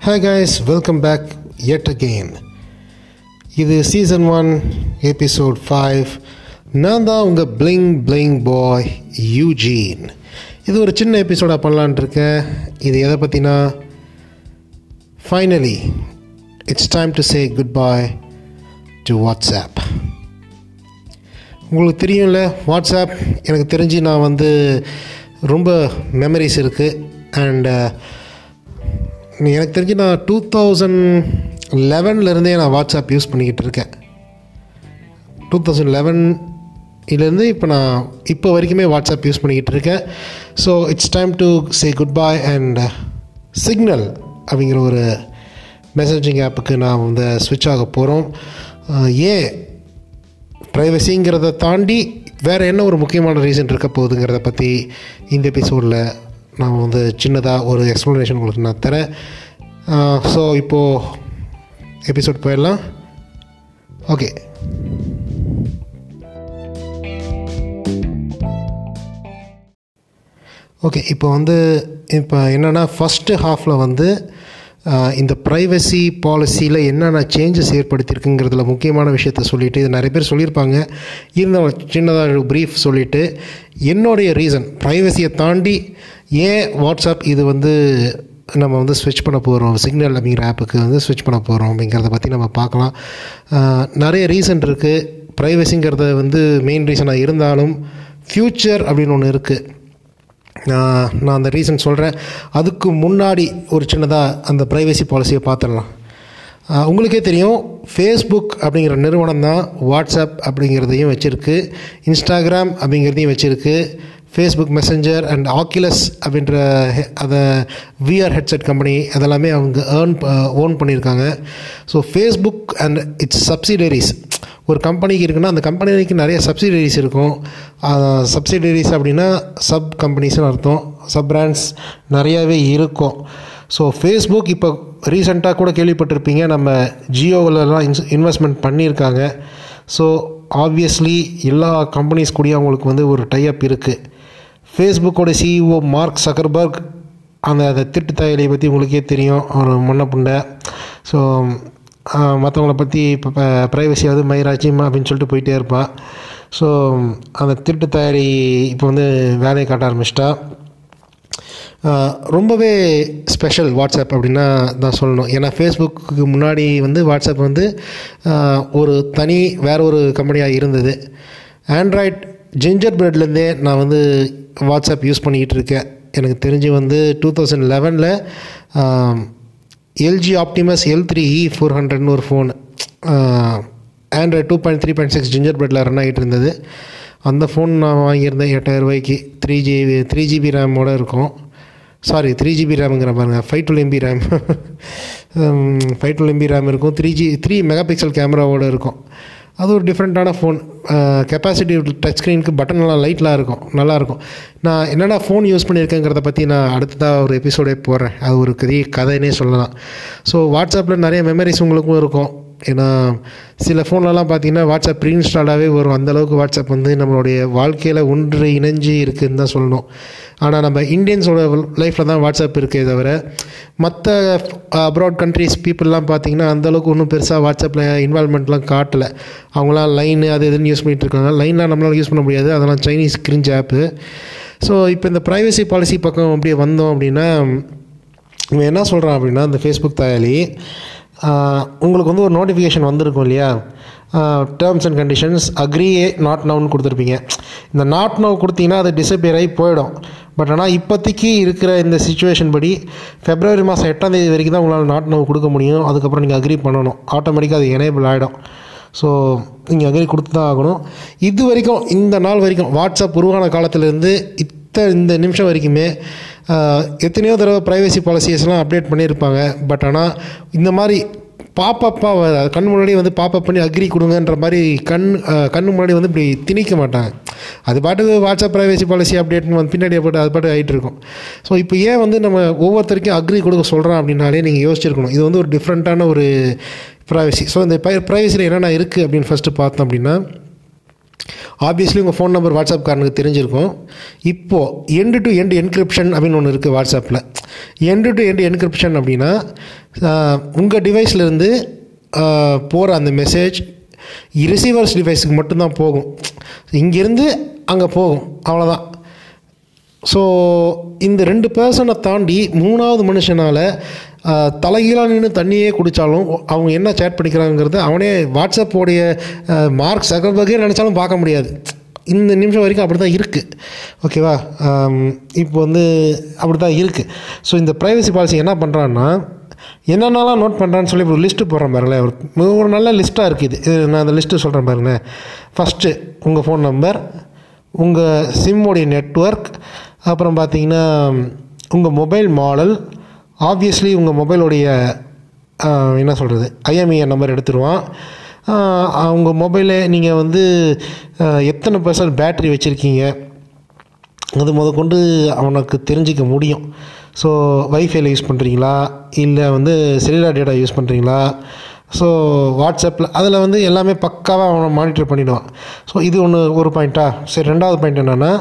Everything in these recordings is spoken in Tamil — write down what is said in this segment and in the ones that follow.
Hey guys welcome back yet again இது சீசன் ஒன் எபிசோட் ஃபைவ் நான் தான் உங்கள் பிளிங் பிளிங் பாய் யூஜீன் இது ஒரு சின்ன எபிசோடாக பண்ணலான்ட்டு இருக்கேன். இது எதை பற்றினா finally it's time to say goodbye to WhatsApp உங்களுக்கு தெரியும்ல வாட்ஸ்அப் எனக்கு தெரிஞ்சு நான் வந்து ரொம்ப மெமரிஸ் இருக்குது அண்டு எனக்கு தெரிஞ்சு நான் டூ தௌசண்ட் லெவன்லேருந்தே நான் வாட்ஸ்அப் யூஸ் பண்ணிக்கிட்டு இருக்கேன். டூ தௌசண்ட் லெவன் லெவன்லேருந்து இப்போ நான் இப்போ வரைக்குமே வாட்ஸ்அப் யூஸ் பண்ணிக்கிட்டு இருக்கேன். So it's time to say goodbye and signal அப்படிங்கிற ஒரு மெசேஜிங் ஆப்புக்கு நான் வந்து ஸ்விட்ச் ஆக போகிறோம் uh, ஏன்? ப்ரைவசிங்கிறத தாண்டி வேறு என்ன ஒரு முக்கியமான ரீசன் இருக்க போகுதுங்கிறத பற்றி இந்த எபிசோடில் நான் வந்து சின்னதாக ஒரு எக்ஸ்ப்ளனேஷன் உங்களுக்கு நான் தரேன். ஸோ இப்போது எபிசோட் போயிடலாம். ஓகே ஓகே இப்போ வந்து இப்போ என்னென்னா ஃபஸ்ட்டு ஹாஃபில் வந்து இந்த ப்ரைவசி பாலிசியில் என்னென்ன சேஞ்சஸ் ஏற்படுத்தியிருக்குங்கிறதுல முக்கியமான விஷயத்த சொல்லிவிட்டு இது நிறைய பேர் சொல்லியிருப்பாங்க. இருந்தாலும் சின்னதாக ப்ரீஃப் சொல்லிவிட்டு என்னுடைய ரீசன் ப்ரைவசியை தாண்டி ஏன் வாட்ஸ்அப் இது வந்து நம்ம வந்து ஸ்விட்ச் பண்ண போகிறோம் சிக்னல் அப்படிங்கிற ஆப்புக்கு வந்து ஸ்விட்ச் பண்ண போகிறோம் அப்படிங்கிறத பற்றி நம்ம பார்க்கலாம். நிறைய ரீசன் இருக்குது ப்ரைவசிங்கிறத வந்து மெயின் ரீசனாக இருந்தாலும் ஃப்யூச்சர் அப்படின்னு ஒன்று இருக்குது நான் அந்த ரீசன் சொல்கிறேன் அதுக்கு முன்னாடி ஒரு சின்னதாக அந்த ப்ரைவசி பாலிசியை பார்த்துடலாம் உங்களுக்கே தெரியும் ஃபேஸ்புக் அப்படிங்கிற நிறுவனம் தான் வாட்ஸ்அப் அப்படிங்கிறதையும் வச்சுருக்கு. இன்ஸ்டாகிராம் அப்படிங்கிறதையும் வச்சுருக்கு. ஃபேஸ்புக் மெசஞ்சர் அண்ட் ஆக்கிலஸ் அப்படின்ற அதை விஆர் ஹெட்செட் கம்பெனி அதெல்லாமே அவங்க ஏர்ன் ஓன் பண்ணியிருக்காங்க. So Facebook and its subsidiaries ஒரு கம்பெனிக்கு இருக்குன்னா அந்த கம்பெனிக்கு நிறைய சப்சிடரிஸ் இருக்கும். சப்சிடரிஸ் அப்படின்னா சப் கம்பெனிஸ்னு அர்த்தம். சப் பிராண்ட்ஸ் நிறையாவே இருக்கும். ஸோ ஃபேஸ்புக் இப்போ ரீசெண்டாக கூட கேள்விப்பட்டிருப்பீங்க. நம்ம ஜியோவிலலாம் இன்ஸ் இன்வெஸ்ட்மெண்ட் பண்ணியிருக்காங்க. ஸோ ஆப்வியஸ்லி எல்லா கம்பெனிஸ் கூடயும் அவங்களுக்கு வந்து ஒரு டைஅப் இருக்குது ஃபேஸ்புக்கோட சிஇஓ மார்க் சக்கர்பர்க் அந்த அந்த திட்டு தயாரியை பற்றி உங்களுக்கே தெரியும். அவர் முன்ன புண்டை. ஸோ மற்றவங்கள பற்றி இப்போ ப்ரைவசியாவது மயிராச்சும் அப்படின்னு சொல்லிட்டு போயிட்டே இருப்பாள் ஸோ அந்த திருட்டு தயாரி இப்போ வந்து வேலையை காட்ட ஆரம்பிச்சிட்டா. ரொம்பவே ஸ்பெஷல் வாட்ஸ்அப் அப்படின்னா தான் சொல்லணும். ஏன்னா ஃபேஸ்புக்கு முன்னாடி வந்து வாட்ஸ்அப் வந்து ஒரு தனி வேற ஒரு கம்பெனியாக இருந்தது. ஆண்ட்ராய்ட் ஜிஞ்சர் பிரெட்லேருந்தே நான் வந்து வாட்ஸ்அப் யூஸ் பண்ணிக்கிட்டு இருக்கேன். எனக்கு தெரிஞ்சு வந்து டூ தௌசண்ட் லெவனில் LG Optimus L three E four ஹண்ட்ரட்னு ஒரு phone Android two point three point six ginger பிரெட்டில் ரன் ஆகிட்டு இருந்தது. அந்த ஃபோன் நான் வாங்கியிருந்தேன் எட்டாயிரம் ரூபாய்க்கு. த்ரீ ஜிபி த்ரீ ஜிபி ரேமோடு இருக்கும். சாரி த்ரீ ஜிபி ரேமுங்கிற பாருங்கள் five twelve MB RAM five twelve MB RAM இருக்கும். Three G three megapixel கேமராவோட இருக்கும். அது ஒரு டிஃப்ரெண்ட்டான ஃபோன் கெப்பாசிட்டி டச் ஸ்க்ரீனுக்கு நல்லா லைட்லாம் இருக்கும். நல்லாயிருக்கும் நான் என்னடா ஃபோன் யூஸ் பண்ணியிருக்கேங்கிறத பற்றி நான் அடுத்ததாக ஒரு எபிசோடே போடுறேன். அது ஒரு பெரிய கதைன்னே சொல்லலாம். ஸோ வாட்ஸ்அப்பில் நிறைய மெமரிஸ் உங்களுக்கும் இருக்கும். ஏன்னா சில ஃபோன்லலாம் பார்த்தீங்கன்னா வாட்ஸ்அப் ப்ரீ இன்ஸ்டாலாகவே வரும் அந்தளவுக்கு வாட்ஸ்அப் வந்து நம்மளுடைய வாழ்க்கையில் ஒன்று இணைஞ்சு இருக்குதுன்னு தான் சொல்லணும். ஆனால் நம்ம இந்தியன்ஸோட லைஃப்பில் தான் வாட்ஸ்அப் இருக்கே தவிர மற்ற அப்ராட் கண்ட்ரீஸ் பீப்புளெலாம் பார்த்தீங்கன்னா அந்தளவுக்கு ஒன்றும் பெருசாக வாட்ஸ்அப்பில் இன்வால்மெண்ட்லாம் காட்டலை. அவங்களாம் லைன் அது இதுன்னு யூஸ் பண்ணிகிட்டு இருக்காங்க. லைன்லாம் நம்மளால் யூஸ் பண்ண முடியாது. அதெல்லாம் சைனீஸ் கிரிஞ்ச் ஆப்பு ஸோ இப்போ இந்த ப்ரைவசி பாலிசி பக்கம் அப்படியே வந்தோம் அப்படின்னா இவன் என்ன சொல்கிறான் அப்படின்னா இந்த ஃபேஸ்புக் தயாளி உங்களுக்கு வந்து ஒரு நோட்டிஃபிகேஷன் வந்திருக்கும் இல்லையா? Terms and conditions agree not நவுன்னு கொடுத்துருப்பீங்க. இந்த நாட் நவ் கொடுத்தீங்கன்னா அது டிசப்பியர் ஆகி போயிடும். பட் ஆனால் இப்போதைக்கு இருக்கிற இந்த சுச்சுவேஷன் படி ஃபெப்ரவரி மாதம் எட்டாம் தேதி வரைக்கும் தான் உங்களால் நாட் நவ் கொடுக்க முடியும். அதுக்கப்புறம் நீங்கள் அக்ரி பண்ணணும். ஆட்டோமேட்டிக்காக அது எனேபிள் ஆகிடும் ஸோ நீங்கள் அக்ரி கொடுத்து தான் ஆகணும். இது வரைக்கும் இந்த நாள் வரைக்கும் வாட்ஸ்அப் உருவான காலத்திலேருந்து இத்த இந்த நிமிஷம் வரைக்குமே எத்தனையோ தடவை ப்ரைவசி பாலிசிஸ்லாம் அப்டேட் பண்ணியிருப்பாங்க. பட் ஆனால் இந்த மாதிரி பாப்பப்பாக கண் முன்னாடி வந்து பாப்பப் பண்ணி அக்ரி கொடுங்கன்ற மாதிரி கண் கண் முன்னாடி வந்து இப்படி திணிக்க மாட்டாங்க. அது பாட்டுக்கு வாட்ஸ்அப் ப்ரைவசி பாலிசி அப்டேட்னு வந்து பின்னாடி போட்டு அது பாட்டு ஆகிட்டு இருக்கும். ஸோ இப்போ ஏன் வந்து நம்ம ஒவ்வொருத்தருக்கும் அக்ரி கொடுக்க சொல்கிறோம் அப்படின்னாலே நீங்கள் யோசிச்சிருக்கணும். இது வந்து ஒரு டிஃப்ரெண்ட்டான ஒரு ப்ரைவசி ஸோ இந்த ப்ரைவசியில் என்னென்ன இருக்குது அப்படின்னு ஃபஸ்ட்டு பார்த்தோம் அப்படின்னா ஆப்வியஸ்லி உங்கள் ஃபோன் நம்பர் வாட்ஸ்அப் காரனுக்கு தெரிஞ்சிருக்கும். இப்போது எண்டு டு எண்டு என்கிரிப்ஷன் அப்படின்னு ஒன்று இருக்குது வாட்ஸ்அப்பில் எண்டு டு எண்டு என்கிரிப்ஷன் அப்படின்னா உங்கள் டிவைஸ்லேருந்து போகிற அந்த மெசேஜ் ரிசீவர்ஸ் டிவைஸுக்கு மட்டும்தான் போகும். இங்கேருந்து அங்கே போகும். அவ்வளோதான் ஸோ இந்த ரெண்டு பர்சனை தாண்டி மூணாவது மனுஷனால் தலைகீழாக நின்று தண்ணியே குடித்தாலும் அவங்க என்ன சேட் பண்ணிக்கிறாங்கிறது அவனே வாட்ஸ்அப்போடைய மார்க் சகர்பகே நினச்சாலும் பார்க்க முடியாது. இந்த நிமிஷம் வரைக்கும் அப்படி தான் இருக்குது ஓகேவா இப்போ வந்து அப்படி தான் இருக்குது ஸோ இந்த ப்ரைவசி பாலிசி என்ன பண்ணுறான்னா என்னென்னலாம் நோட் பண்ணுறான்னு சொல்லி ஒரு லிஸ்ட்டு போடுறேன் பாருங்களேன். ஒரு ஒரு நல்ல லிஸ்ட்டாக இருக்குது இது. நான் அந்த லிஸ்ட்டு சொல்கிறேன் பாருங்களேன். ஃபஸ்ட்டு உங்கள் ஃபோன் நம்பர் உங்கள் சிம்முடைய நெட்ஒர்க் அப்புறம் பார்த்தீங்கன்னா உங்கள் மொபைல் மாடல் ஆப்வியஸ்லி உங்கள் மொபைலுடைய என்ன சொல்கிறது ஐஎம்இஐ நம்பர் எடுத்துருவான். உங்கள் மொபைலை நீங்கள் வந்து எத்தனை பர்சன்ட் பேட்ரி வச்சுருக்கீங்க? அது முதற்கொண்டு அவனுக்கு தெரிஞ்சிக்க முடியும். ஸோ வைஃபைல யூஸ் பண்ணுறீங்களா இல்லை வந்து செல்லுலார் டேட்டா யூஸ் பண்ணுறீங்களா ஸோ வாட்ஸ்அப்பில் அதில் வந்து எல்லாமே பக்காவாக அவனை மானிட்டர் பண்ணிவிடுவான் ஸோ இது ஒன்று ஒரு பாயிண்ட்டா சரி ரெண்டாவது பாயிண்ட் என்னென்னா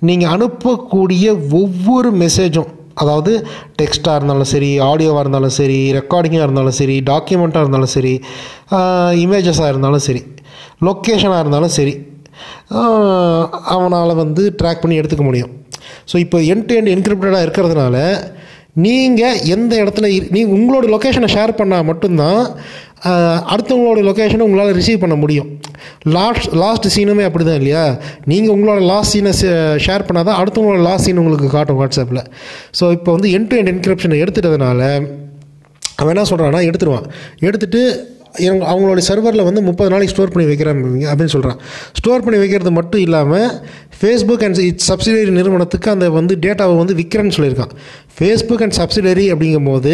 நீங்கள் அனுப்பக்கூடிய ஒவ்வொரு மெசேஜும் அதாவது டெக்ஸ்ட்டாக இருந்தாலும் சரி ஆடியோவாக இருந்தாலும் சரி ரெக்கார்டிங்காக இருந்தாலும் சரி டாக்குமெண்ட்டாக இருந்தாலும் சரி இமேஜஸாக இருந்தாலும் சரி லொக்கேஷனாக இருந்தாலும் சரி அவனால் வந்து ட்ராக் பண்ணி எடுத்துக்க முடியும். ஸோ இப்போ என் டு எண்ட் என்கிரிப்டடாக இருக்கிறதுனால நீங்கள் எந்த இடத்துல நீ உங்களோட லொக்கேஷனை ஷேர் பண்ணால் மட்டும்தான் அடுத்தவங்களோட லொக்கேஷனை உங்களால் ரிசீவ் பண்ண முடியும். லாஸ்ட் லாஸ்ட் சீனுமே அப்படி தான் இல்லையா? நீங்கள் உங்களோட லாஸ்ட் சீனை ஷேர் பண்ணால் தான் அடுத்தவங்களோட லாஸ்ட் சீன் உங்களுக்கு காட்டும் வாட்ஸ்அப்பில் ஸோ இப்போ வந்து என் டு என் என்கிரிப்ஷனை எடுத்துட்டதுனால அவன் என்ன சொல்கிறான்னா எடுத்துருவான். எடுத்துகிட்டு எங்க அவங்களோட சர்வரில் வந்து முப்பது நாளைக்கு ஸ்டோர் பண்ணி வைக்கிறேன் அப்படின்னு சொல்கிறான் ஸ்டோர் பண்ணி வைக்கிறது மட்டும் இல்லாமல் ஃபேஸ்புக் அண்ட் இட் சப்சிடரி நிறுவனத்துக்கு அந்த வந்து டேட்டாவை வந்து விற்கிறேன்னு சொல்லியிருக்கான். ஃபேஸ்புக் அண்ட் சப்சிடரி அப்படிங்கும் போது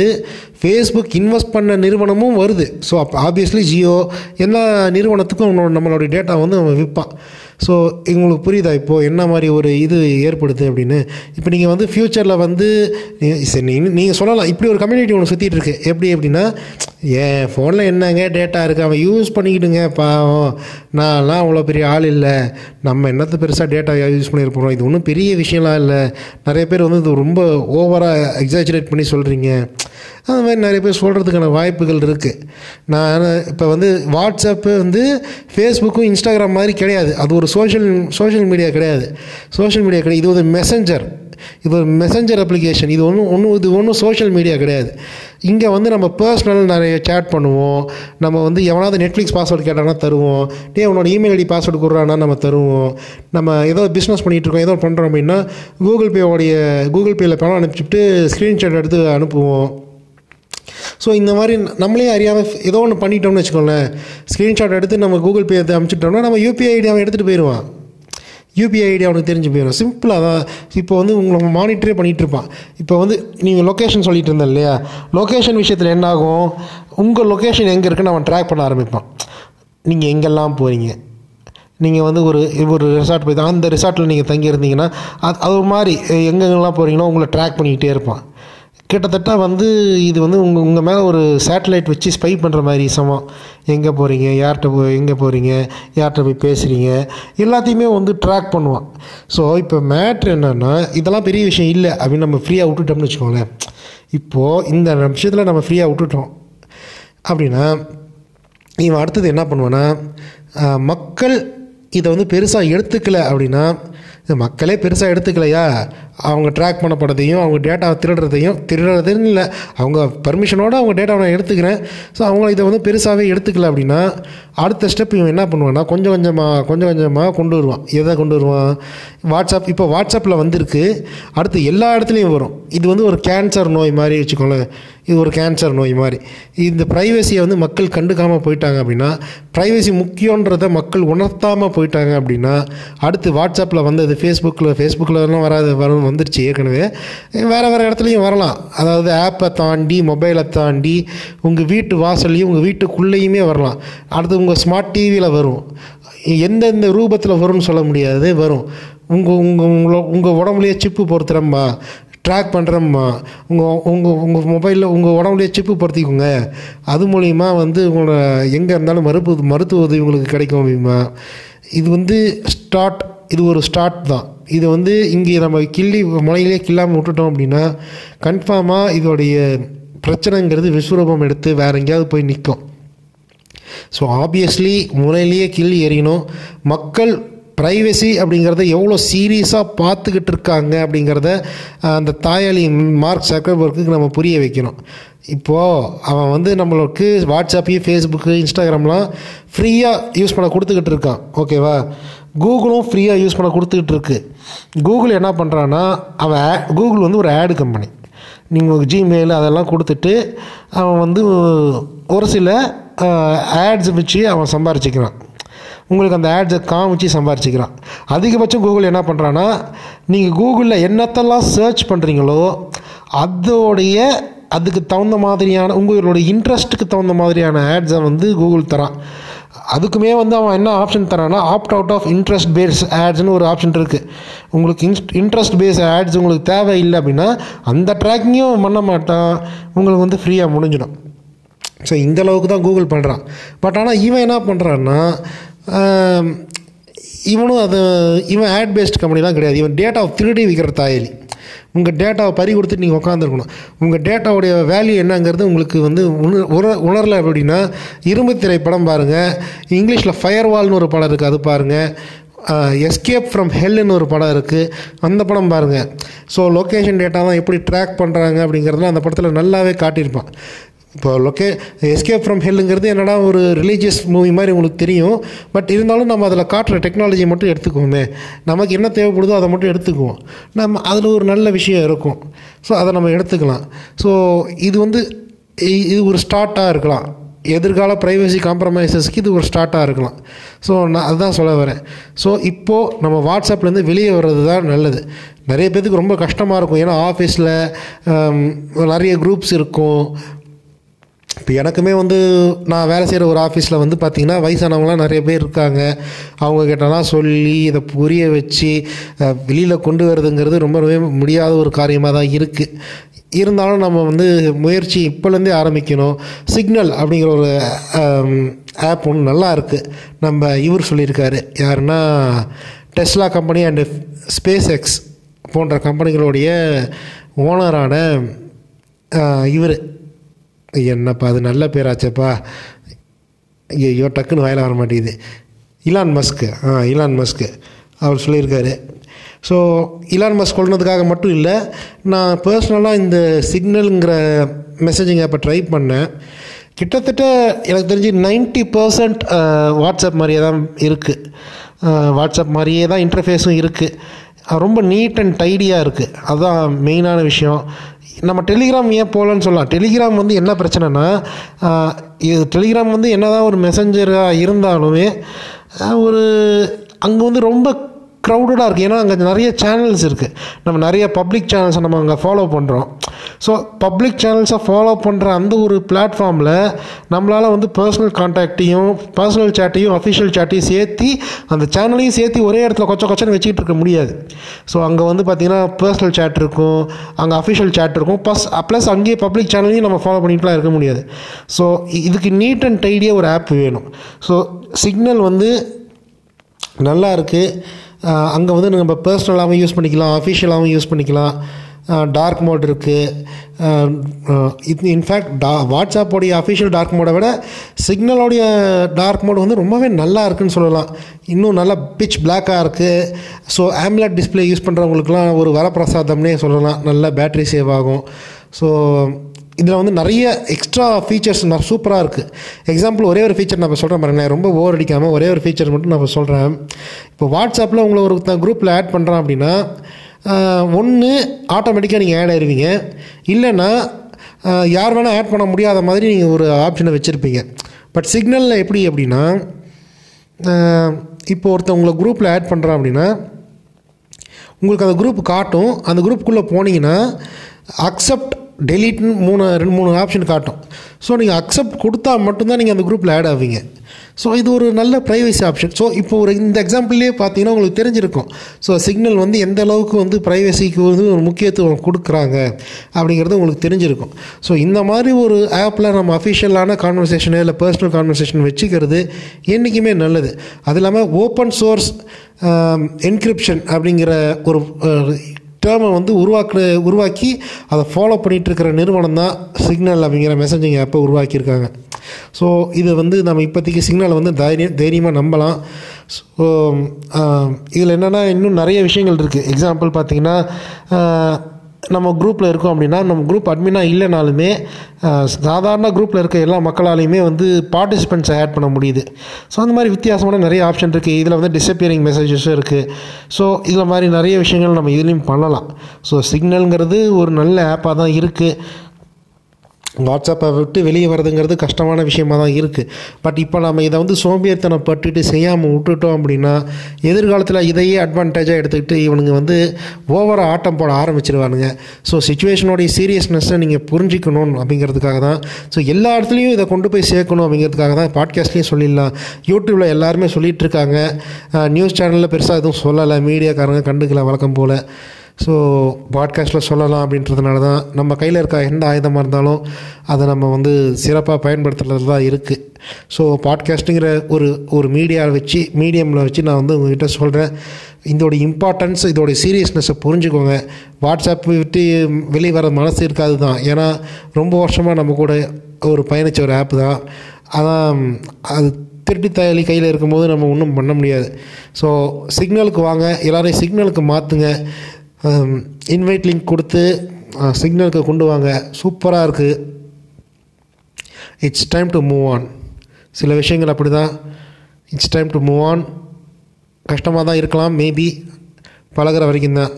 ஃபேஸ்புக் இன்வெஸ்ட் பண்ண நிறுவனமும் வருது. ஸோ அப்போ ஆப்வியஸ்லி ஜியோ எல்லா நிறுவனத்துக்கும் நம்மளோட டேட்டா வந்து அவன் விற்பான். ஸோ எங்களுக்கு புரியுதா இப்போது என்ன மாதிரி ஒரு இது ஏற்படுது அப்படின்னு? இப்போ நீங்கள் வந்து ஃப்யூச்சரில் வந்து சரி நீங்கள் சொல்லலாம். இப்படி ஒரு கம்யூனிட்டி ஒன்று சுற்றிட்டு இருக்கு. எப்படி அப்படின்னா என் ஃபோனில் என்னங்க டேட்டா இருக்குது அவன் யூஸ் பண்ணிக்கிட்டுங்க பாவம். நான்லாம் அவ்வளோ பெரிய ஆள் இல்லை. நம்ம என்னத்தை பெருசாக டேட்டா யூஸ் பண்ணியிருப்போம் இது ஒன்றும் பெரிய விஷயம்லாம் இல்லை. நிறைய பேர் வந்து இது ரொம்ப ஓவராக எக்ஸாஜுரேட் பண்ணி சொல்கிறீங்க அந்த மாதிரி நிறைய பேர் சொல்கிறதுக்கான வாய்ப்புகள் இருக்குது நான் இப்போ வந்து வாட்ஸ்அப்பு வந்து ஃபேஸ்புக்கும் இன்ஸ்டாகிராம் மாதிரி கிடையாது. அது ஒரு சோஷியல் சோஷியல் மீடியா கிடையாது. சோஷியல் மீடியா கிடையாது. இது ஒரு மெசஞ்சர் இது ஒரு மெசஞ்சர் அப்ளிகேஷன் இது ஒன்றும் ஒன்றும் இது ஒன்றும் சோஷியல் மீடியா கிடையாது. இங்கே வந்து நம்ம பர்சனல் நிறைய சேட் பண்ணுவோம். நம்ம வந்து எவனாவது நெட்ஃப்ளிக்ஸ் பாஸ்வேர்டு கேட்டானா தருவோம். டே உன்னோட இமெயில் ஐடி பாஸ்வேர்டு கொடுறானா நம்ம தருவோம். நம்ம ஏதோ பிஸ்னஸ் பண்ணிகிட்டு இருக்கோம் ஏதோ பண்ணுறோம் அப்படின்னா கூகுள் பேவோடைய கூகுள் பேயில் பணம் அனுப்பிச்சிட்டு ஸ்க்ரீன்ஷாட் எடுத்து அனுப்புவோம். ஸோ இந்த மாதிரி நம்மளே அறியாமல் ஏதோ ஒன்று பண்ணிட்டோம்னு வச்சுக்கோங்களேன். ஸ்க்ரீன்ஷாட் எடுத்து நம்ம கூகுள் பே எடுத்து அனுப்பிச்சிட்டோம்னா நம்ம யூபிஐ ஐடி அவன் எடுத்துகிட்டு போயிடுவான் யூபிஐ ஐடி அவனுக்கு தெரிஞ்சு போயிடும். சிம்பிளாக தான். இப்போ வந்து உங்களை மானிட்டரே பண்ணிகிட்டு இருப்பான் இப்போ வந்து நீங்கள் லொக்கேஷன் சொல்லிட்டு இருந்தேன் இல்லையா? லொக்கேஷன் விஷயத்தில் என்னாகும் உங்கள் லொக்கேஷன் எங்கே இருக்குன்னு அவன் ட்ராக் பண்ண ஆரம்பிப்பான். நீங்கள் எங்கெல்லாம் போகிறீங்க நீங்கள் வந்து ஒரு ஒரு ரிசார்ட் போய் அந்த ரிசார்ட்டில் நீங்கள் தங்கியிருந்தீங்கன்னா அது அது ஒரு மாதிரி எங்கெங்கெல்லாம் போகிறீங்களோ உங்களை ட்ராக் பண்ணிக்கிட்டே இருப்பான். கிட்டத்தட்ட வந்து இது வந்து உங்கள் உங்கள் மேலே ஒரு சேட்டலைட் வச்சு ஸ்பை பண்ணுற மாதிரி சமம். எங்கே போகிறீங்க யார்கிட்ட போய் எங்கே போகிறீங்க யார்கிட்ட போய் பேசுகிறீங்க எல்லாத்தையுமே வந்து ட்ராக் பண்ணுவான். ஸோ இப்போ மேட்ரு என்னென்னா இதெல்லாம் பெரிய விஷயம் இல்லை அப்படின்னு நம்ம ஃப்ரீயாக விட்டுட்டோம்னு வச்சுக்கோங்களேன். இப்போது இந்த விஷயத்தில் நம்ம ஃப்ரீயாக விட்டுட்டோம். அப்படின்னா இவன் அடுத்தது என்ன பண்ணுவான்னா மக்கள் இதை வந்து பெருசாக எடுத்துக்கலை அப்படின்னா இது மக்களே பெருசாக எடுத்துக்கலையா? அவங்க ட்ராக் பண்ணப்படுறதையும் அவங்க டேட்டாவை திருடுறதையும் திருடுறதுன்னு இல்லை. அவங்க பர்மிஷனோடு அவங்க டேட்டாவை நான் எடுத்துக்கிறேன். ஸோ அவங்க இதை வந்து பெருசாகவே எடுத்துக்கல அப்படின்னா அடுத்த ஸ்டெப் இவன் என்ன பண்ணுவான்னா கொஞ்சம் கொஞ்சமாக கொஞ்சம் கொஞ்சமாக கொண்டு வருவான். எதை கொண்டு வருவான்? வாட்ஸ்அப் இப்போ வாட்ஸ்அப்பில் வந்திருக்கு. அடுத்து எல்லா இடத்துலையும் வரும். இது வந்து ஒரு கேன்சர் நோய் மாதிரி வச்சுக்கோங்களேன். இது ஒரு கேன்சர் நோய் மாதிரி. இந்த ப்ரைவசியை வந்து மக்கள் கண்டுக்காமல் போயிட்டாங்க அப்படின்னா ப்ரைவசி முக்கியன்றதை மக்கள் உணர்த்தாமல் போயிட்டாங்க அப்படின்னா அடுத்து வாட்ஸ்அப்பில் வந்தது ஃபேஸ்புக்கில் ஃபேஸ்புக்கில் வராது வரும் வந்துருச்சு ஏற்கனவே. வேறு வேறு இடத்துலையும் வரலாம். அதாவது ஆப்பை தாண்டி மொபைலை தாண்டி உங்கள் வீட்டு வாசல்லையும் உங்கள் வீட்டுக்குள்ளேயுமே வரலாம். அடுத்து உங்கள் ஸ்மார்ட் டிவியில் வரும். எந்தெந்த ரூபத்தில் வரும்னு சொல்ல முடியாது வரும். உங்கள் உங்கள் உங்களை உங்கள் உடம்புலையே சிப்பு பொறுத்துறம்மா ட்ராக் பண்ணுறம்மா உங்கள் உங்கள் உங்கள் மொபைலில் உங்கள் உடம்புலையே சிப்பு பொருத்திக்கோங்க. அது மூலிமா வந்து உங்களோட எங்கே இருந்தாலும் மருப்பு மருத்துவ உதவி உங்களுக்கு கிடைக்கும் அப்படிமா இது வந்து ஸ்டார்ட் இது ஒரு ஸ்டார்ட் தான். இது வந்து இங்கே நம்ம கிள்ளி முளையிலே கில்லாமல் விட்டுட்டோம் அப்படின்னா கன்ஃபார்மாக இதோடைய பிரச்சனைங்கிறது விஸ்வரூபம் எடுத்து வேற எங்கேயாவது போய் நிற்கும். ஸோ ஆப்வியஸ்லி முறையிலேயே கிள்ளி எறியணும். மக்கள் ப்ரைவசி அப்படிங்கிறத எவ்வளோ சீரியஸாக பார்த்துக்கிட்டு இருக்காங்க அப்படிங்கிறத அந்த தாயாளி மார்க் சக்கர்பர்க்கு நம்ம புரிய வைக்கணும். இப்போது அவன் வந்து நம்மளுக்கு வாட்ஸ்அப்பையும் ஃபேஸ்புக்கு இன்ஸ்டாகிராம்லாம் ஃப்ரீயாக யூஸ் பண்ண கொடுத்துக்கிட்டு இருக்கான். ஓகேவா கூகுளும் ஃப்ரீயாக யூஸ் பண்ண கொடுத்துக்கிட்டு இருக்கு. கூகுள் என்ன பண்ணுறான்னா அவன் கூகுள் வந்து ஒரு ஆடு கம்பெனி நீங்கள் ஜிமெயில் அதெல்லாம் கொடுத்துட்டு அவன் வந்து ஒரு சில ஆட்ஸ் வச்சு அவன் சம்பாரிச்சிக்கிறான். உங்களுக்கு அந்த ஆட்ஸை காமிச்சு சம்பாரிச்சிக்கிறான். அதிகபட்சம் கூகுள் என்ன பண்ணுறான்னா நீங்கள் கூகுளில் என்னத்தெல்லாம் சர்ச் பண்ணுறீங்களோ அதோடைய அதுக்கு தகுந்த மாதிரியான உங்களோட இன்ட்ரெஸ்ட்டுக்கு தகுந்த மாதிரியான ஆட்ஸை வந்து கூகுள் தரான். அதுக்குமே வந்து அவன் என்ன option தரான்னா opt out of interest base ஆட்ஸ்னு ஒரு ஆப்ஷன் இருக்குது உங்களுக்கு இன்ஸ்ட் இன்ட்ரெஸ்ட் பேஸ் ஆட்ஸ் உங்களுக்கு தேவை இல்லை அப்படின்னா அந்த ட்ராக்கிங்கும் பண்ண மாட்டான். உங்களுக்கு வந்து ஃப்ரீயாக முடிஞ்சிடும். ஸோ இந்த அளவுக்கு தான் கூகுள் பண்ணுறான் பட் ஆனால் இவன் என்ன பண்ணுறான்னா இவனும் அது இவன் ஆட் பேஸ்ட் கம்பெனிலாம் கிடையாது. இவன் டேட்டா திருடி விற்கிற தாயலி. உங்கள் டேட்டாவை பறி கொடுத்துட்டு நீங்கள் உட்காந்துருக்கணும் உங்கள் டேட்டாவுடைய வேல்யூ என்னங்கிறது உங்களுக்கு வந்து உணர் உண உணரலை அப்படின்னா இரும்பு திரைப்படம் பாருங்கள் இங்கிலீஷில் ஃபயர் வால்னு ஒரு படம் இருக்குது அது பாருங்கள் எஸ்கேப் ஃப்ரம் ஹெல்னு ஒரு படம் இருக்குது அந்த படம் பாருங்கள் ஸோ லொக்கேஷன் டேட்டாலாம் எப்படி ட்ராக் பண்ணுறாங்க அப்படிங்கிறதுலாம் அந்த படத்தில் நல்லாவே காட்டியிருப்பான் இப்போ லொக்கே எஸ்கேப் ஃப்ரம் ஹெல்லுங்கிறது என்னடா ஒரு ரிலீஜியஸ் மூவி மாதிரி உங்களுக்கு தெரியும். பட் இருந்தாலும் நம்ம அதில் காட்டுற டெக்னாலஜியை மட்டும் எடுத்துக்குவோமே. நமக்கு என்ன தேவைப்படுதோ அதை மட்டும் எடுத்துக்குவோம். நம்ம அதில் ஒரு நல்ல விஷயம் இருக்கும். ஸோ அதை நம்ம எடுத்துக்கலாம். ஸோ இது வந்து இது ஒரு ஸ்டார்ட்டாக இருக்கலாம். எதிர்கால ப்ரைவசி காம்ப்ரமைசஸ்க்கு இது ஒரு ஸ்டார்ட்டாக இருக்கலாம். ஸோ நான் அதுதான் சொல்ல வரேன். ஸோ இப்போது நம்ம வாட்ஸ்அப்லேருந்து வெளியே வர்றது தான் நல்லது. நிறைய பேத்துக்கு ரொம்ப கஷ்டமாக இருக்கும். ஏன்னா ஆஃபீஸில் நிறைய குரூப்ஸ் இருக்கும். இப்போ எனக்குமே வந்து நான் வேலை செய்கிற ஒரு ஆஃபீஸில் வந்து பார்த்திங்கன்னா வயசானவங்களாம் நிறைய பேர் இருக்காங்க. அவங்க கிட்டலாம் சொல்லி இதை புரிய வச்சு வெளியில் கொண்டு வரதுங்கிறது ரொம்பவே முடியாத ஒரு காரியமாக தான் இருக்குது இருந்தாலும் நம்ம வந்து முயற்சி இப்போலேருந்தே ஆரம்பிக்கணும். சிக்னல் அப்படிங்கிற ஒரு ஆப் ஒன்று நல்லா இருக்குது நம்ம இவர் சொல்லியிருக்காரு. யாருன்னா Tesla company and SpaceX போன்ற கம்பெனிகளுடைய ஓனரான இவர். என்னப்பா அது நல்ல பேராச்சப்பா. ஐயோ டக்குன்னு வாயில வர மாட்டேங்குது. Elon Musk. ஆ இலான் மஸ்க்கு. அவர் சொல்லியிருக்காரு. ஸோ இலான் மஸ்க் கொள்னதுக்காக மட்டும் இல்லை நான் பர்சனலாக இந்த சிக்னலுங்கிற மெசேஜிங் ஆப்பை ட்ரை பண்ணேன். கிட்டத்தட்ட எனக்கு தெரிஞ்சு நைன்ட்டி பர்சன்ட் வாட்ஸ்அப் மாதிரியே தான் இருக்குது வாட்ஸ்அப் மாதிரியே தான் இன்டர்ஃபேஸும் இருக்குது ரொம்ப நீட் அண்ட் டைடியாக இருக்குது அதுதான் மெயினான விஷயம். நம்ம டெலிகிராம் ஏன் போகலன்னு சொல்லலாம். டெலிகிராம் வந்து என்ன பிரச்சனைனா இது டெலிகிராம் வந்து என்னதான் ஒரு மெசஞ்சராக இருந்தாலுமே ஒரு அங்கே வந்து ரொம்ப க்ரௌடடாக இருக்குது ஏன்னா அங்கே நிறைய சேனல்ஸ் இருக்குது நம்ம நிறைய பப்ளிக் சேனல்ஸை நம்ம அங்கே ஃபாலோ பண்ணுறோம் ஸோ பப்ளிக் சேனல்ஸை ஃபாலோ பண்ணுற அந்த ஒரு பிளாட்ஃபார்மில் நம்மளால் வந்து பர்சனல் கான்டாக்டையும் பர்சனல் சேட்டையும் அஃபிஷியல் சேட்டையும் சேர்த்து அந்த சேனலையும் சேர்த்து ஒரே இடத்துல கொச்ச கொச்சன்னு வச்சுக்கிட்டு இருக்க முடியாது. ஸோ அங்கே வந்து பார்த்திங்கன்னா பர்சனல் சேட் இருக்கும். அங்கே அஃபிஷியல் சேட் இருக்கும். ப்ளஸ் ப்ளஸ் அங்கேயே பப்ளிக் சேனலையும் நம்ம ஃபாலோ பண்ணிட்டுலாம் இருக்க முடியாது. ஸோ இதுக்கு நீட் அண்ட் டைடியாக ஒரு ஆப் வேணும். ஸோ சிக்னல் வந்து நல்லா இருக்குது அங்கே வந்து நம்ம பர்சனலாகவும் யூஸ் பண்ணிக்கலாம் அஃபிஷியலாகவும் யூஸ் பண்ணிக்கலாம். டார்க் மோட் இருக்குது இது இன்ஃபேக்ட் டா வாட்ஸ்அப்போடைய அஃபிஷியல் டார்க் மோடை விட சிக்னலோடைய டார்க் மோட் வந்து ரொம்பவே நல்லா இருக்குன்னு சொல்லலாம். இன்னும் நல்லா பிச் பிளாக்காக இருக்குது ஸோ ஆம்லெட் டிஸ்பிளே யூஸ் பண்ணுறவங்களுக்குலாம் ஒரு வரப்பிரசாதம்னே சொல்லலாம். நல்ல பேட்டரி சேவ் ஆகும். ஸோ இதில் வந்து நிறைய எக்ஸ்ட்ரா ஃபீச்சர்ஸ் நான் சூப்பராக இருக்குது எக்ஸாம்பிள் ஒரே ஒரு ஃபீச்சர் நான் இப்போ சொல்கிறேன் பாருங்களேன் ரொம்ப ஓவர் அடிக்காமல் ஒரே ஒரு ஃபீச்சர் மட்டும் நான் இப்போ சொல்கிறேன் இப்போ வாட்ஸ்அப்பில் உங்களை ஒரு குரூப்பில் ஆட் பண்ணுறான் அப்படின்னா ஒன்று ஆட்டோமேட்டிக்காக நீங்கள் ஆட் ஆயிடுவீங்க இல்லைன்னா யார் வேணால் ஆட் பண்ண முடியாத மாதிரி நீங்கள் ஒரு ஆப்ஷனை வச்சுருப்பீங்க. பட் சிக்னலில் எப்படி அப்படின்னா இப்போ ஒருத்தன் உங்களை குரூப்பில் ஆட் பண்ணுறான் அப்படின்னா உங்களுக்கு அந்த குரூப் காட்டும். அந்த குரூப்புக்குள்ளே போனீங்கன்னா அக்செப்ட் டெலீட்னு மூணு ரெண்டு மூணு ஆப்ஷன் காட்டும். ஸோ நீங்கள் அக்செப்ட் கொடுத்தா மட்டும்தான் நீங்கள் அந்த குரூப்பில் ஆட் ஆவீங்க. ஸோ இது ஒரு நல்ல ப்ரைவசி ஆப்ஷன் ஸோ இப்போ ஒரு இந்த எக்ஸாம்பிள்லேயே பார்த்தீங்கன்னா உங்களுக்கு தெரிஞ்சிருக்கும். ஸோ சிக்னல் வந்து எந்த அளவுக்கு வந்து ப்ரைவசிக்கு வந்து ஒரு முக்கியத்துவம் கொடுக்குறாங்க அப்படிங்கிறது உங்களுக்கு தெரிஞ்சிருக்கும். ஸோ இந்த மாதிரி ஒரு ஆப்பில் நம்ம அஃபிஷியலான கான்வர்சேஷனு இல்லை பர்சனல் கான்வர்சேஷன் வச்சுக்கிறது என்றைக்குமே நல்லது. அது இல்லாமல் ஓப்பன் சோர்ஸ் என்கிரிப்ஷன் அப்படிங்கிற ஒரு டேர்மை வந்து உருவாக்குற உருவாக்கி அதை ஃபாலோ பண்ணிகிட்ருக்கிற நிறுவனம் தான் சிக்னல் அப்படிங்கிற மெசேஜிங் ஆப்பை உருவாக்கியிருக்காங்க. ஸோ இது வந்து நம்ம இப்போதைக்கு சிக்னலை வந்து தைரியம் தைரியமாக நம்பலாம் ஸோ இதில் என்னென்னா இன்னும் நிறைய விஷயங்கள் இருக்குது எக்ஸாம்பிள் பார்த்தீங்கன்னா நம்ம குரூப்பில் இருக்கோம் அப்படின்னா நம்ம குரூப் அட்மினாக இல்லைனாலுமே சாதாரண குரூப்பில் இருக்க எல்லா மக்களாலையுமே வந்து பார்ட்டிசிபெண்ட்ஸை ஆட் பண்ண முடியுது. ஸோ அந்த மாதிரி வித்தியாசமான நிறைய ஆப்ஷன் இருக்குது இதில் வந்து டிஸப்பியரிங் மெசேஜஸும் இருக்குது ஸோ இதில் மாதிரி நிறைய விஷயங்கள் நம்ம இதுலேயும் பண்ணலாம். ஸோ சிக்னல்ங்கிறது ஒரு நல்ல ஆப்பாக தான் இருக்குது வாட்ஸ்அப்பை விட்டு வெளியே வரதுங்கிறது கஷ்டமான விஷயமா தான் இருக்குது பட் இப்போ நம்ம இதை வந்து சோம்பேறித்தனம் பட்டுட்டு செய்யாமல் விட்டுட்டோம் அப்படின்னா எதிர்காலத்தில் இதையே அட்வான்டேஜாக எடுத்துக்கிட்டு இவனுங்க வந்து ஓவராக ஆட்டம் போட ஆரம்பிச்சிருவானுங்க. ஸோ சுச்சுவேஷனோடைய சீரியஸ்னஸ்ஸை நீங்கள் புரிஞ்சிக்கணும் அப்படிங்கிறதுக்காக தான் ஸோ எல்லா இடத்துலையும் இதை கொண்டு போய் சேர்க்கணும் அப்படிங்கிறதுக்காக தான் பாட்காஸ்ட்லேயும் சொல்லிடலாம். யூடியூப்பில் எல்லாருமே சொல்லிகிட்டு இருக்காங்க. நியூஸ் சேனலில் பெருசாக எதுவும் சொல்லலை. மீடியாக்காரங்க கண்டுக்கல வழக்கம் போல். ஸோ பாட்காஸ்ட்டில் சொல்லலாம் அப்படின்றதுனால தான் நம்ம கையில் இருக்க எந்த ஆயுதமாக இருந்தாலும் அதை நம்ம வந்து சிறப்பாக பயன்படுத்துறது தான் இருக்குது ஸோ பாட்காஸ்ட்டுங்கிற ஒரு ஒரு மீடியாவை வச்சு மீடியமில் வச்சு நான் வந்து உங்ககிட்ட சொல்கிறேன் இதோட இம்பார்ட்டன்ஸ் இதோட சீரியஸ்னஸை புரிஞ்சுக்கோங்க. வாட்ஸ்அப் விட்டு வெளியே வர மனசு இருக்காது தான். ஏன்னா ரொம்ப வருஷமாக நம்ம கூட ஒரு பயணித்த ஒரு ஆப் தான். அதான் அது திருட்டி தயாளி கையில் இருக்கும்போது நம்ம ஒன்றும் பண்ண முடியாது. ஸோ சிக்னலுக்கு வாங்க. எல்லோரையும் சிக்னலுக்கு மாற்றுங்க இன்வைட் லிங்க் கொடுத்து சிக்னலுக்கு கொண்டு வாங்க. சூப்பராக இருக்குது it's time to move on சில விஷயங்கள் அப்படி தான் it's time to move on கஷ்டமாக தான் இருக்கலாம். மேபி பழகிற வரைக்கும் தான்.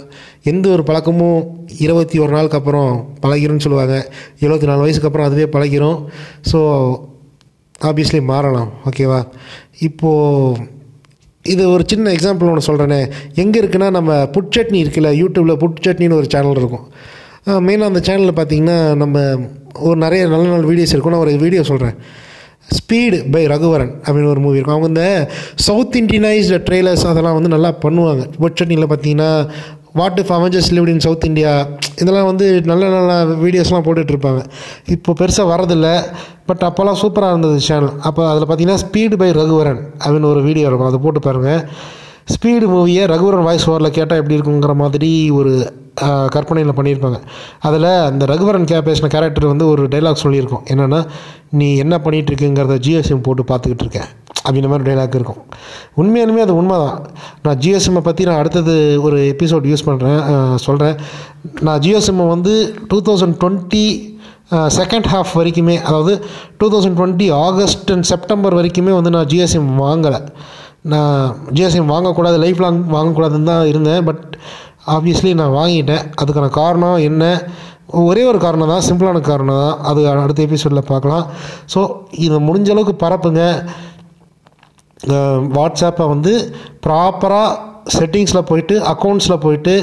எந்த ஒரு பழக்கமும் இருபத்தி ஒரு நாளுக்கு அப்புறம் பழகிரும்னு சொல்லுவாங்க. எழுபத்தி நாலு வயசுக்கு அப்புறம் அதுவே பழகிரும். ஸோ ஆப்வியஸ்லி மாறலாம். ஓகேவா இப்போது இது ஒரு சின்ன எக்ஸாம்பிள் ஒன்று சொல்கிறேனே எங்கே இருக்குன்னா நம்ம புட் சட்னி இருக்குல்ல யூடியூப்பில் புட் சட்னின்னு ஒரு சேனல் இருக்கும். மெயினாக அந்த சேனலில் பார்த்தீங்கன்னா நம்ம ஒரு நிறைய நல்ல நல்ல வீடியோஸ் இருக்கும் நான் ஒரு வீடியோ சொல்கிறேன் ஸ்பீடு பை ரகுவரன் அப்படின்னு ஒரு மூவி இருக்கும். அவங்க இந்த சவுத் இண்டியனைஸ்டு ட்ரெய்லர்ஸ் அதெல்லாம் வந்து நல்லா பண்ணுவாங்க. புட் சட்னியில் பார்த்தீங்கன்னா what if Avengers lived in South India இதெல்லாம் வந்து நல்ல நல்ல வீடியோஸ்லாம் போட்டுட்ருப்பாங்க. இப்போ பெருசாக வரதில்லை பட் அப்போல்லாம் சூப்பராக இருந்தது சேனல் அப்போ அதில் பார்த்தீங்கன்னா ஸ்பீடு பை ரகுவரன் அப்படின்னு ஒரு வீடியோ இருக்கும். அதை போட்டு பாருங்கள் ஸ்பீடு மூவியை ரகுவரன் வாய்ஸ் ஓவரில் கேட்டால் எப்படி இருக்குங்கிற மாதிரி ஒரு கற்பனையில் பண்ணியிருப்பாங்க. அதில் அந்த ரகுவரன் கே பேசின கேரக்டர் வந்து ஒரு டைலாக் சொல்லியிருக்கோம். என்னென்னா நீ என்ன பண்ணிகிட்டு ஜியோ ஜிஎஸ்எம் போட்டு பார்த்துக்கிட்டு இருக்கேன் அப்படின்ற மாதிரி டைலாக் இருக்கும். உண்மையாலுமே அது உண்மை தான் நான் ஜியோ சிம்மை பற்றி நான் அடுத்தது ஒரு எபிசோட் யூஸ் பண்ணுறேன் சொல்கிறேன் நான் ஜியோ சிம்மை வந்து two thousand twenty second half வரைக்குமே அதாவது two thousand twenty August and September வரைக்குமே வந்து நான் ஜிஎஸ்எம் வாங்கலை. நான் ஜிஎஸ்எம் வாங்கக்கூடாது லைஃப் லாங் வாங்கக்கூடாதுன்னு தான் இருந்தேன். பட் ஆப்வியஸ்லி நான் வாங்கிட்டேன். அதுக்கான காரணம் என்ன? ஒரே ஒரு காரணம் தான் சிம்பிளான காரணம் தான். அது அடுத்த எபிசோடில் பார்க்கலாம். ஸோ இதை முடிஞ்ச அளவுக்கு பரப்புங்க. வாட்ஸ்அப்பை வந்து ப்ராப்பராக செட்டிங்ஸில் போயிட்டு அக்கௌண்ட்ஸில் போயிட்டு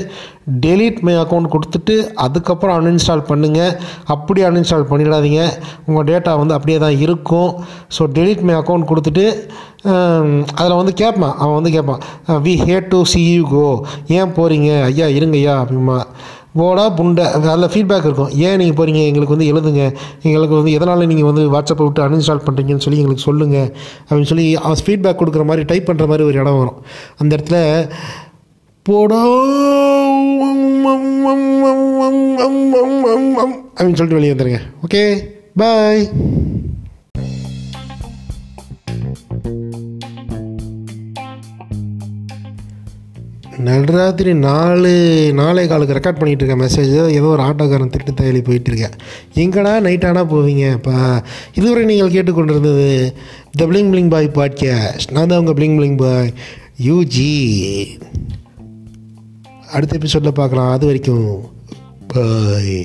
டெலீட் மை அக்கௌண்ட் கொடுத்துட்டு அதுக்கப்புறம் அன்இன்ஸ்டால் பண்ணுங்கள் அப்படி அன்இன்ஸ்டால் பண்ணிடாதீங்க. உங்கள் டேட்டா வந்து அப்படியே தான் இருக்கும். ஸோ டெலீட் மை அக்கௌண்ட் கொடுத்துட்டு அதில் வந்து கேட்பான் அவன் வந்து கேட்பான் we had to see you go ஏன் போகிறீங்க ஐயா இருங்க ஐயா அப்படிமா போடா புண்டை. அதில் ஃபீட்பேக் இருக்கும். ஏன் நீங்கள் போகிறீங்க எங்களுக்கு வந்து எழுதுங்க. எங்களுக்கு வந்து எதனால் நீங்கள் வந்து வாட்ஸ்அப்பை விட்டு அன்இன்ஸ்டால் பண்ணுறீங்கன்னு சொல்லி எங்களுக்கு சொல்லுங்கள் அப்படின்னு சொல்லி அவன் ஃபீட்பேக் கொடுக்குற மாதிரி டைப் பண்ணுற மாதிரி ஒரு இடம் வரும். அந்த இடத்துல போடோ அப்படின்னு சொல்லிட்டு வெளியே வந்துடுங்க ஓகே பாய் நடுராத்திரி நாலு நாலே காலுக்கு ரெக்கார்ட் பண்ணிகிட்டு இருக்கேன் மெசேஜ் ஏதோ ஒரு ஆட்டோக்காரன் திட்டு தயலி போயிட்டுருக்கேன் எங்கடா நைட் ஆனால் போவீங்க? இப்போ இதுவரை நீங்கள் கேட்டுக்கொண்டிருந்தது the bling bling boy podcast நான் தான் உங்கள் பிளிங் பிளிங் பாய் யூஜி அடுத்த எபிசோடில் பார்க்கலாம். அது வரைக்கும் பாய்